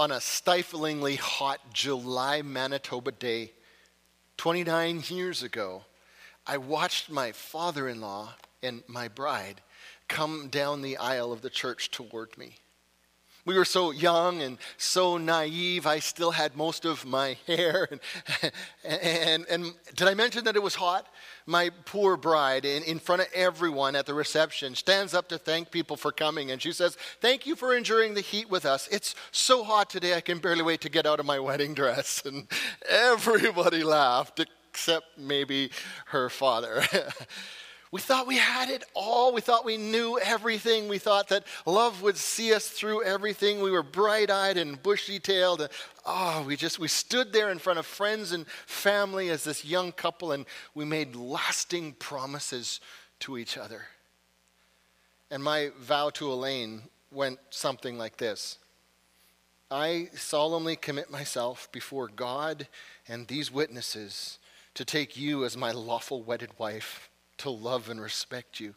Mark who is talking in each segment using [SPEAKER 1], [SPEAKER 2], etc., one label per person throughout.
[SPEAKER 1] on a stiflingly hot July Manitoba day 29 years ago, I watched my father in law and my bride come down the aisle of the church toward me. We were so young and so naive. I still had most of my hair. And, and, and, did I mention that it was hot? My poor bride, in, in front of everyone at the reception, stands up to thank people for coming. And she says, Thank you for enduring the heat with us. It's so hot today, I can barely wait to get out of my wedding dress. And everybody laughed, except maybe her father. We thought we had it all. We thought we knew everything. We thought that love would see us through everything. We were bright eyed and bushy tailed. Oh, we just, we stood there in front of friends and family as this young couple and we made lasting promises to each other. And my vow to Elaine went something like this I solemnly commit myself before God and these witnesses to take you as my lawful wedded wife to love and respect you,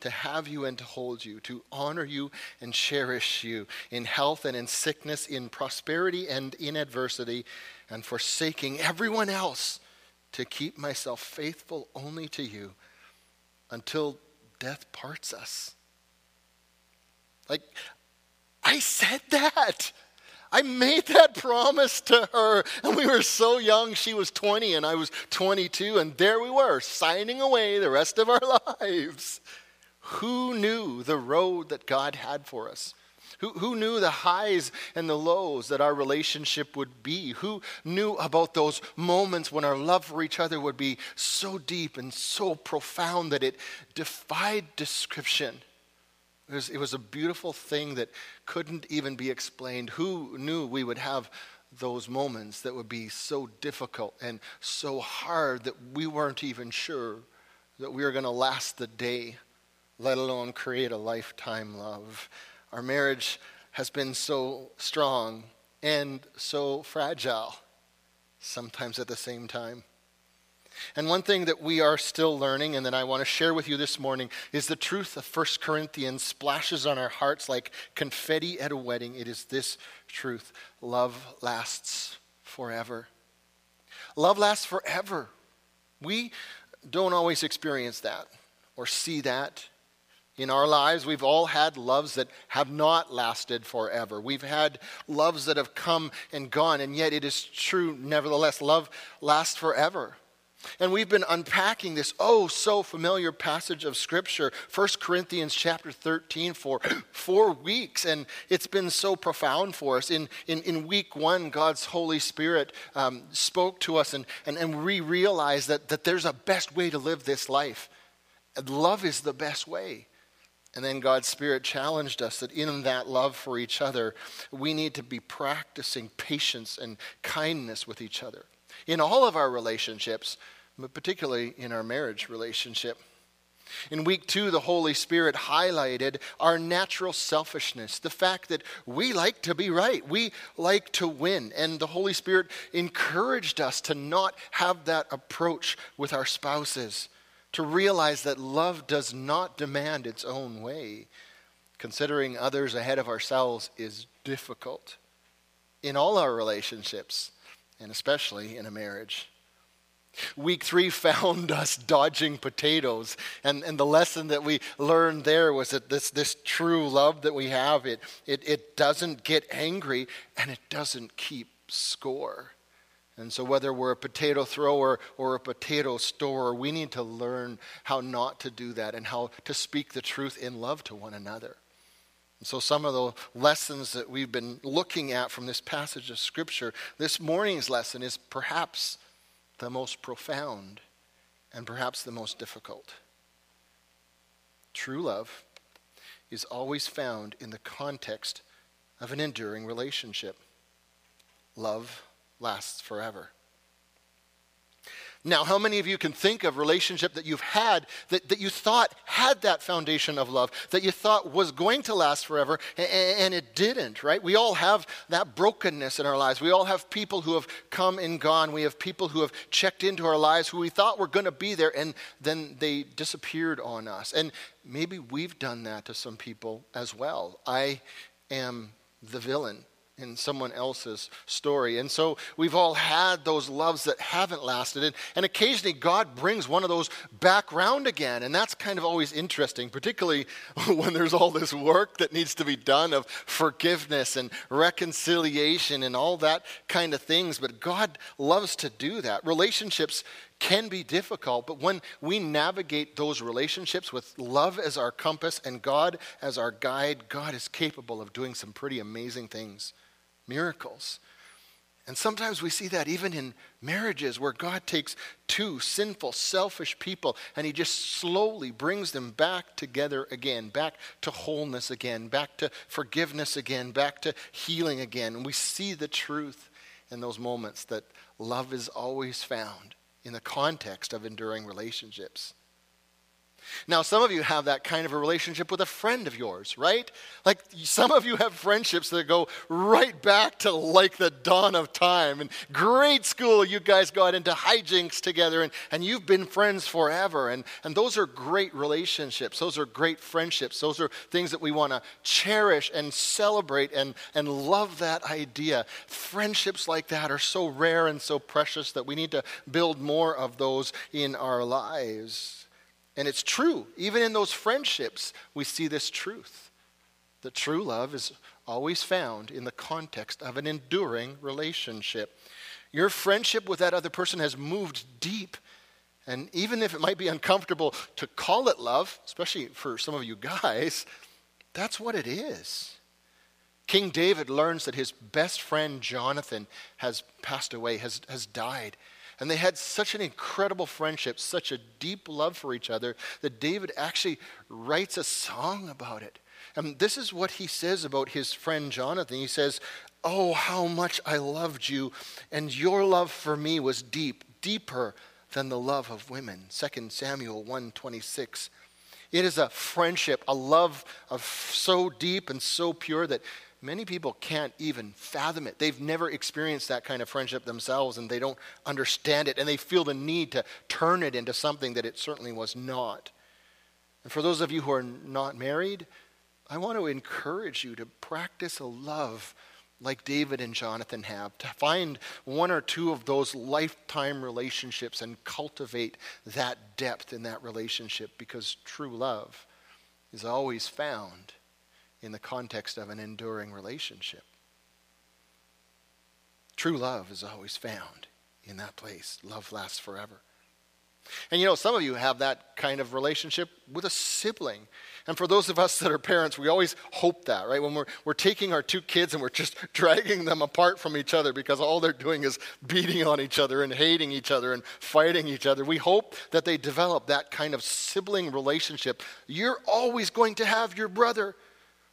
[SPEAKER 1] to have you and to hold you, to honor you and cherish you in health and in sickness, in prosperity and in adversity, and forsaking everyone else to keep myself faithful only to you until death parts us. Like, I said that. I made that promise to her, and we were so young. She was 20, and I was 22, and there we were, signing away the rest of our lives. Who knew the road that God had for us? Who, who knew the highs and the lows that our relationship would be? Who knew about those moments when our love for each other would be so deep and so profound that it defied description? It was, it was a beautiful thing that couldn't even be explained. Who knew we would have those moments that would be so difficult and so hard that we weren't even sure that we were going to last the day, let alone create a lifetime love? Our marriage has been so strong and so fragile, sometimes at the same time. And one thing that we are still learning and that I want to share with you this morning is the truth of 1 Corinthians splashes on our hearts like confetti at a wedding. It is this truth love lasts forever. Love lasts forever. We don't always experience that or see that in our lives. We've all had loves that have not lasted forever. We've had loves that have come and gone, and yet it is true, nevertheless, love lasts forever. And we've been unpacking this oh so familiar passage of Scripture, 1 Corinthians chapter 13, for four weeks. And it's been so profound for us. In, in, in week one, God's Holy Spirit um, spoke to us, and, and, and we realized that, that there's a best way to live this life. And love is the best way. And then God's Spirit challenged us that in that love for each other, we need to be practicing patience and kindness with each other. In all of our relationships, but particularly in our marriage relationship. In week two, the Holy Spirit highlighted our natural selfishness, the fact that we like to be right, we like to win. And the Holy Spirit encouraged us to not have that approach with our spouses, to realize that love does not demand its own way. Considering others ahead of ourselves is difficult in all our relationships, and especially in a marriage. Week three found us dodging potatoes. And, and the lesson that we learned there was that this, this true love that we have, it, it, it doesn't get angry and it doesn't keep score. And so, whether we're a potato thrower or a potato storer, we need to learn how not to do that and how to speak the truth in love to one another. So, some of the lessons that we've been looking at from this passage of Scripture, this morning's lesson is perhaps the most profound, and perhaps the most difficult. True love is always found in the context of an enduring relationship. Love lasts forever. Now, how many of you can think of relationship that you've had that, that you thought had that foundation of love, that you thought was going to last forever, and, and it didn't, right? We all have that brokenness in our lives. We all have people who have come and gone. We have people who have checked into our lives who we thought were going to be there, and then they disappeared on us. And maybe we've done that to some people as well. I am the villain in someone else's story. And so we've all had those loves that haven't lasted. And, and occasionally God brings one of those back round again. And that's kind of always interesting, particularly when there's all this work that needs to be done of forgiveness and reconciliation and all that kind of things. But God loves to do that. Relationships can be difficult, but when we navigate those relationships with love as our compass and God as our guide, God is capable of doing some pretty amazing things, miracles. And sometimes we see that even in marriages where God takes two sinful, selfish people and he just slowly brings them back together again, back to wholeness again, back to forgiveness again, back to healing again. And we see the truth in those moments that love is always found in the context of enduring relationships. Now, some of you have that kind of a relationship with a friend of yours, right? Like some of you have friendships that go right back to like the dawn of time. And grade school, you guys got into hijinks together and, and you've been friends forever. And, and those are great relationships. Those are great friendships. Those are things that we want to cherish and celebrate and, and love that idea. Friendships like that are so rare and so precious that we need to build more of those in our lives. And it's true. Even in those friendships, we see this truth. That true love is always found in the context of an enduring relationship. Your friendship with that other person has moved deep. And even if it might be uncomfortable to call it love, especially for some of you guys, that's what it is. King David learns that his best friend Jonathan has passed away, has, has died. And they had such an incredible friendship, such a deep love for each other, that David actually writes a song about it. And this is what he says about his friend Jonathan. He says, Oh, how much I loved you, and your love for me was deep, deeper than the love of women. 2 Samuel 126. It is a friendship, a love of so deep and so pure that many people can't even fathom it. They've never experienced that kind of friendship themselves and they don't understand it and they feel the need to turn it into something that it certainly was not. And for those of you who are not married, I want to encourage you to practice a love like David and Jonathan have, to find one or two of those lifetime relationships and cultivate that depth in that relationship because true love is always found in the context of an enduring relationship. True love is always found in that place. Love lasts forever. And you know, some of you have that kind of relationship with a sibling. And for those of us that are parents, we always hope that, right? When we're, we're taking our two kids and we're just dragging them apart from each other because all they're doing is beating on each other and hating each other and fighting each other. We hope that they develop that kind of sibling relationship. You're always going to have your brother.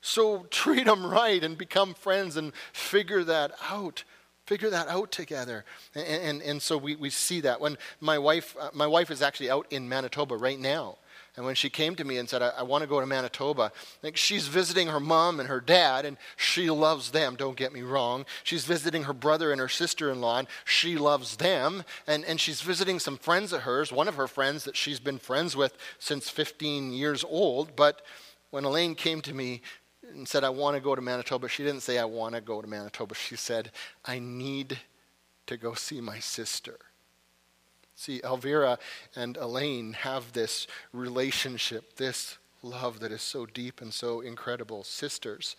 [SPEAKER 1] So treat them right and become friends and figure that out. Figure that out together. And, and, and so we, we see that. When my wife, uh, my wife is actually out in Manitoba right now. And when she came to me and said, I, I want to go to Manitoba, like she's visiting her mom and her dad, and she loves them, don't get me wrong. She's visiting her brother and her sister in law, and she loves them. And, and she's visiting some friends of hers, one of her friends that she's been friends with since 15 years old. But when Elaine came to me and said, I want to go to Manitoba, she didn't say, I want to go to Manitoba. She said, I need to go see my sister. See, Elvira and Elaine have this relationship, this love that is so deep and so incredible. Sisters,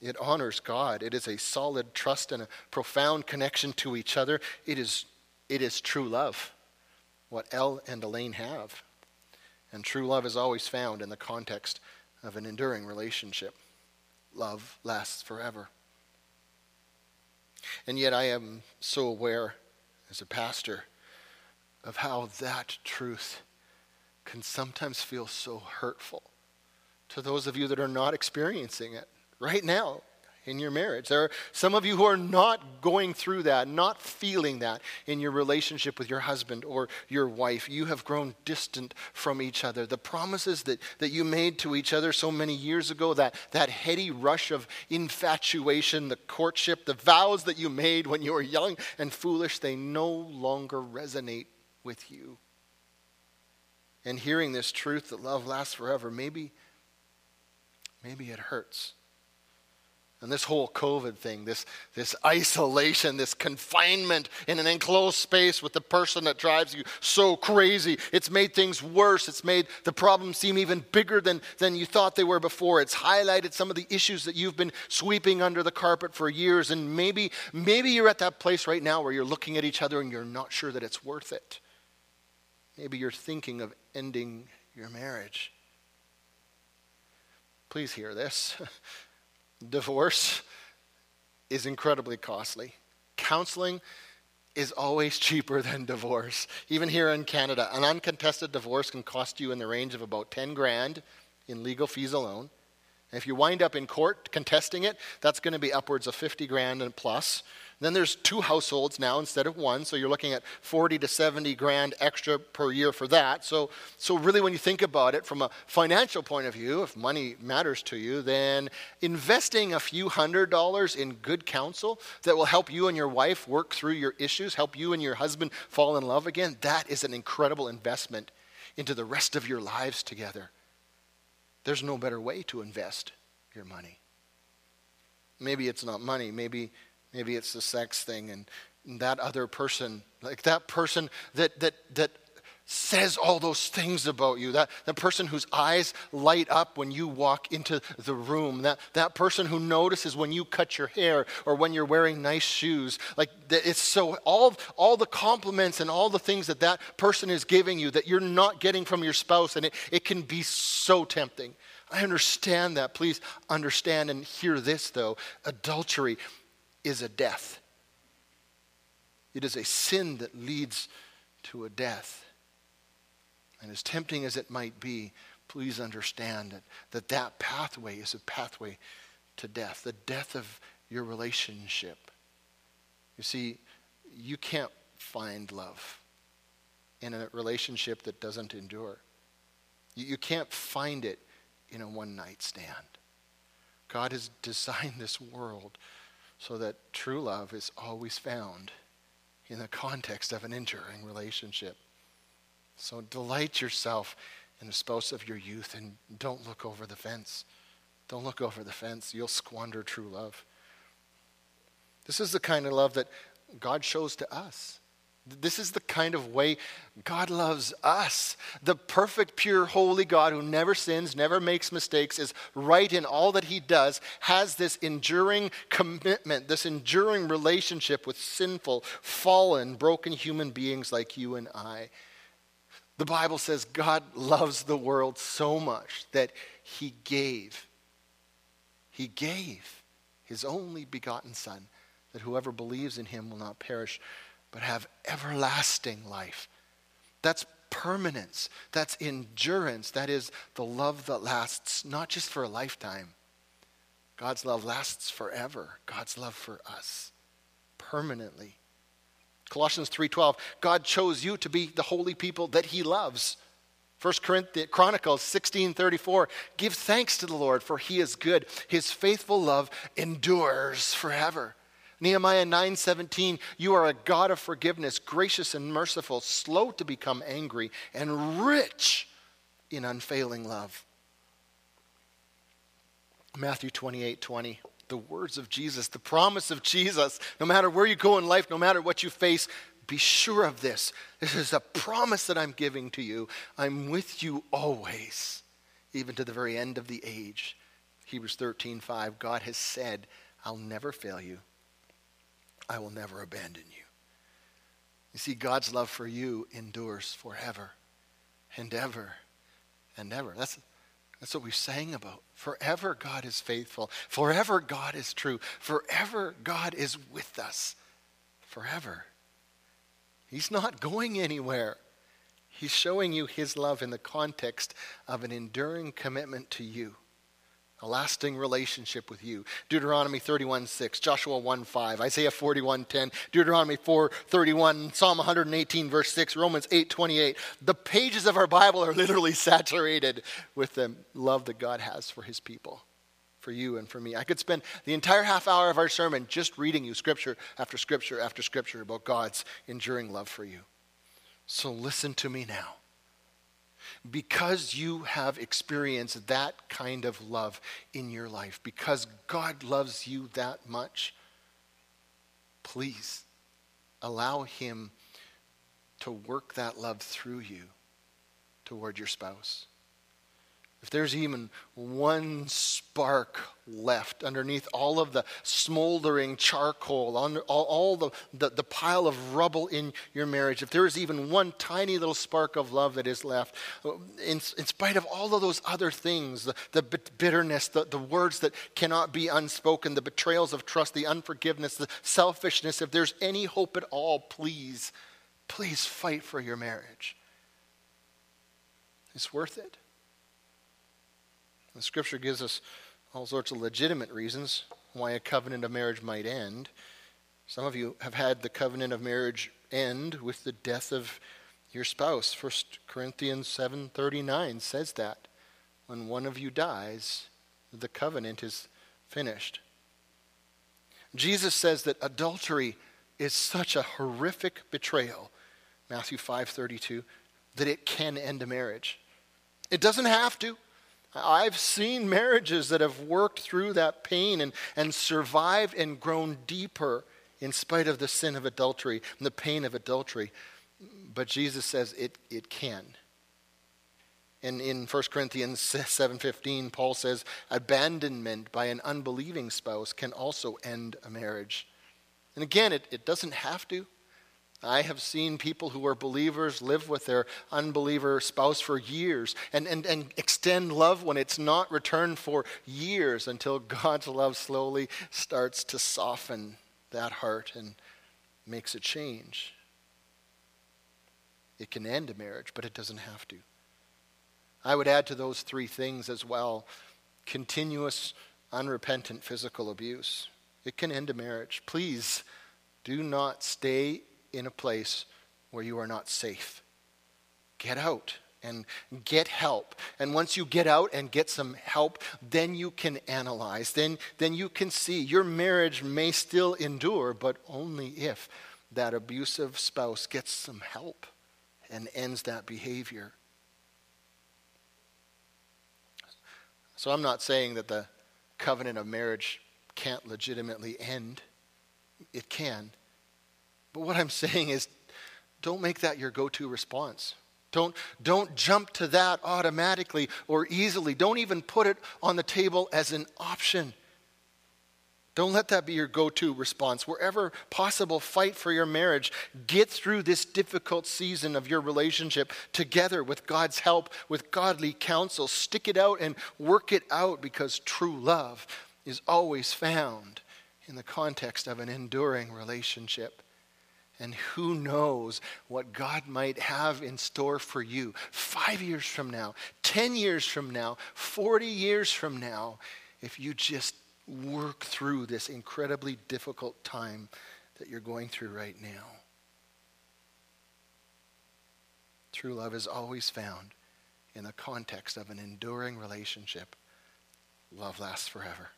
[SPEAKER 1] it honors God. It is a solid trust and a profound connection to each other. It is, it is true love, what El and Elaine have. And true love is always found in the context of an enduring relationship love lasts forever. And yet, I am so aware as a pastor of how that truth can sometimes feel so hurtful to those of you that are not experiencing it right now in your marriage. There are some of you who are not going through that, not feeling that in your relationship with your husband or your wife. You have grown distant from each other. The promises that, that you made to each other so many years ago, that, that heady rush of infatuation, the courtship, the vows that you made when you were young and foolish, they no longer resonate with you. And hearing this truth that love lasts forever, maybe, maybe it hurts And this whole COVID thing, this, this isolation, this confinement in an enclosed space with the person that drives you so crazy, it's made things worse. It's made the problems seem even bigger than, than you thought they were before. It's highlighted some of the issues that you've been sweeping under the carpet for years. And maybe, maybe you're at that place right now where you're looking at each other and you're not sure that it's worth it. Maybe you're thinking of ending your marriage. Please hear this. Divorce is incredibly costly. Counseling is always cheaper than divorce. Even here in Canada, an uncontested divorce can cost you in the range of about 10 grand in legal fees alone. If you wind up in court contesting it, that's going to be upwards of 50 grand and plus. Then there's two households now instead of one, so you're looking at 40 to 70 grand extra per year for that. So, so really, when you think about it from a financial point of view, if money matters to you, then investing a few hundred dollars in good counsel that will help you and your wife work through your issues, help you and your husband fall in love again, that is an incredible investment into the rest of your lives together. There's no better way to invest your money. Maybe it's not money, maybe Maybe it's the sex thing and that other person, like that person that, that, that says all those things about you, that, that person whose eyes light up when you walk into the room, that, that person who notices when you cut your hair or when you're wearing nice shoes. Like it's so, all, all the compliments and all the things that that person is giving you that you're not getting from your spouse, and it, it can be so tempting. I understand that. Please understand and hear this though. Adultery is a death. It is a sin that leads to a death. And as tempting as it might be, please understand that that, that pathway is a pathway to death, the death of your relationship. You see, you can't find love in a relationship that doesn't endure. You, you can't find it in a one night stand. God has designed this world so that true love is always found in the context of an enduring relationship. So delight yourself in the spouse of your youth and don't look over the fence. Don't look over the fence. You'll squander true love. This is the kind of love that God shows to us. This is the kind of way God loves us. The perfect, pure, holy God who never sins, never makes mistakes, is right in all that he does, has this enduring commitment, this enduring relationship with sinful, fallen, broken human beings like you and I. The Bible says God loves the world so much that he gave. He gave his only begotten Son, that whoever believes in him will not perish but have everlasting life. That's permanence. That's endurance. That is the love that lasts not just for a lifetime. God's love lasts forever. God's love for us permanently. Colossians 3:12 God chose you to be the holy people that he loves. 1 Corinthians Chronicles 16:34 Give thanks to the Lord for he is good. His faithful love endures forever. Nehemiah 9:17, you are a God of forgiveness, gracious and merciful, slow to become angry, and rich in unfailing love. Matthew 28 20, the words of Jesus, the promise of Jesus. No matter where you go in life, no matter what you face, be sure of this. This is a promise that I'm giving to you. I'm with you always, even to the very end of the age. Hebrews 13 5, God has said, I'll never fail you. I will never abandon you. You see, God's love for you endures forever and ever and ever. That's, that's what we sang about. Forever God is faithful. Forever God is true. Forever God is with us. Forever. He's not going anywhere. He's showing you his love in the context of an enduring commitment to you a lasting relationship with you. Deuteronomy 31 6, Joshua 1 5, Isaiah 41 10, Deuteronomy 4 31, Psalm 118, verse 6, Romans 8 28. The pages of our Bible are literally saturated with the love that God has for his people, for you and for me. I could spend the entire half hour of our sermon just reading you scripture after scripture after scripture about God's enduring love for you. So listen to me now. Because you have experienced that kind of love in your life, because God loves you that much, please allow Him to work that love through you toward your spouse. If there's even one spark left underneath all of the smoldering charcoal, all the, the, the, pile of rubble in your marriage, if there is even one tiny little spark of love that is left, in, in spite of all of those other things, the, the bitterness, the, the words that cannot be unspoken, the betrayals of trust, the unforgiveness, the selfishness, if there's any hope at all, please, please fight for your marriage. It's worth it. The scripture gives us all sorts of legitimate reasons why a covenant of marriage might end. Some of you have had the covenant of marriage end with the death of your spouse. 1 Corinthians 7:39 says that when one of you dies, the covenant is finished. Jesus says that adultery is such a horrific betrayal, Matthew 5:32, that it can end a marriage. It doesn't have to. I've seen marriages that have worked through that pain and, and survived and grown deeper in spite of the sin of adultery and the pain of adultery. But Jesus says it, it can. And in 1 Corinthians 7:15, Paul says, abandonment by an unbelieving spouse can also end a marriage. And again, it, it doesn't have to. I have seen people who are believers live with their unbeliever spouse for years and, and, and extend love when it's not returned for years until God's love slowly starts to soften that heart and makes a change. It can end a marriage, but it doesn't have to. I would add to those three things as well continuous, unrepentant physical abuse. It can end a marriage. Please do not stay in a place where you are not safe. Get out and get help. And once you get out and get some help, then you can analyze. Then, then you can see your marriage may still endure, but only if that abusive spouse gets some help and ends that behavior. So I'm not saying that the covenant of marriage can't legitimately end. It can. But what I'm saying is, don't make that your go to response. Don't, don't jump to that automatically or easily. Don't even put it on the table as an option. Don't let that be your go to response. Wherever possible, fight for your marriage. Get through this difficult season of your relationship together with God's help, with godly counsel. Stick it out and work it out because true love is always found in the context of an enduring relationship. And who knows what God might have in store for you five years from now, 10 years from now, 40 years from now, if you just work through this incredibly difficult time that you're going through right now. True love is always found in the context of an enduring relationship. Love lasts forever.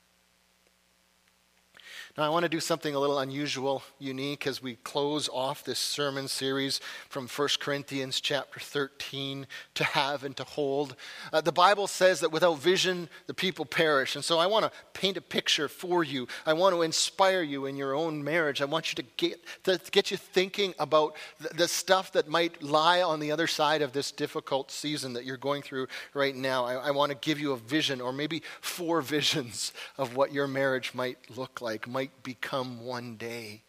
[SPEAKER 1] Now, I want to do something a little unusual, unique, as we close off this sermon series from 1 Corinthians chapter 13 to have and to hold. Uh, the Bible says that without vision, the people perish. And so I want to paint a picture for you. I want to inspire you in your own marriage. I want you to get, to get you thinking about the, the stuff that might lie on the other side of this difficult season that you're going through right now. I, I want to give you a vision, or maybe four visions of what your marriage might look like, might might become one day.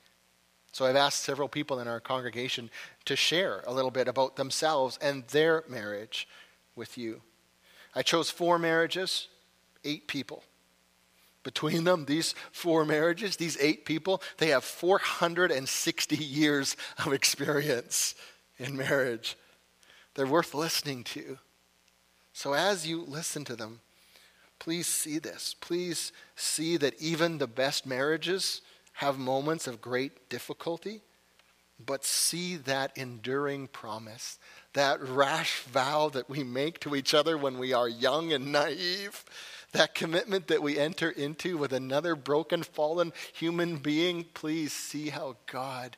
[SPEAKER 1] So I've asked several people in our congregation to share a little bit about themselves and their marriage with you. I chose four marriages, eight people. Between them, these four marriages, these eight people, they have 460 years of experience in marriage. They're worth listening to. So as you listen to them, Please see this. Please see that even the best marriages have moments of great difficulty, but see that enduring promise, that rash vow that we make to each other when we are young and naive, that commitment that we enter into with another broken, fallen human being. Please see how God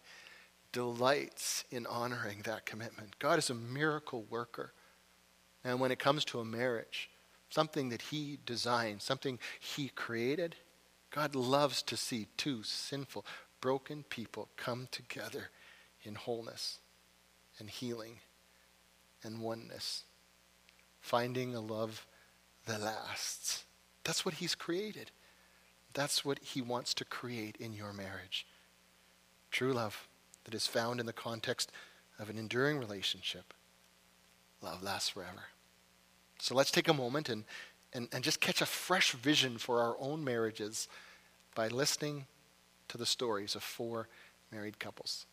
[SPEAKER 1] delights in honoring that commitment. God is a miracle worker. And when it comes to a marriage, something that He designed, something He created, God loves to see two sinful, broken people come together in wholeness and healing and oneness, finding a love that lasts. That's what He's created. That's what He wants to create in your marriage. True love that is found in the context of an enduring relationship. Love lasts forever. So let's take a moment and, and, and just catch a fresh vision for our own marriages by listening to the stories of four married couples.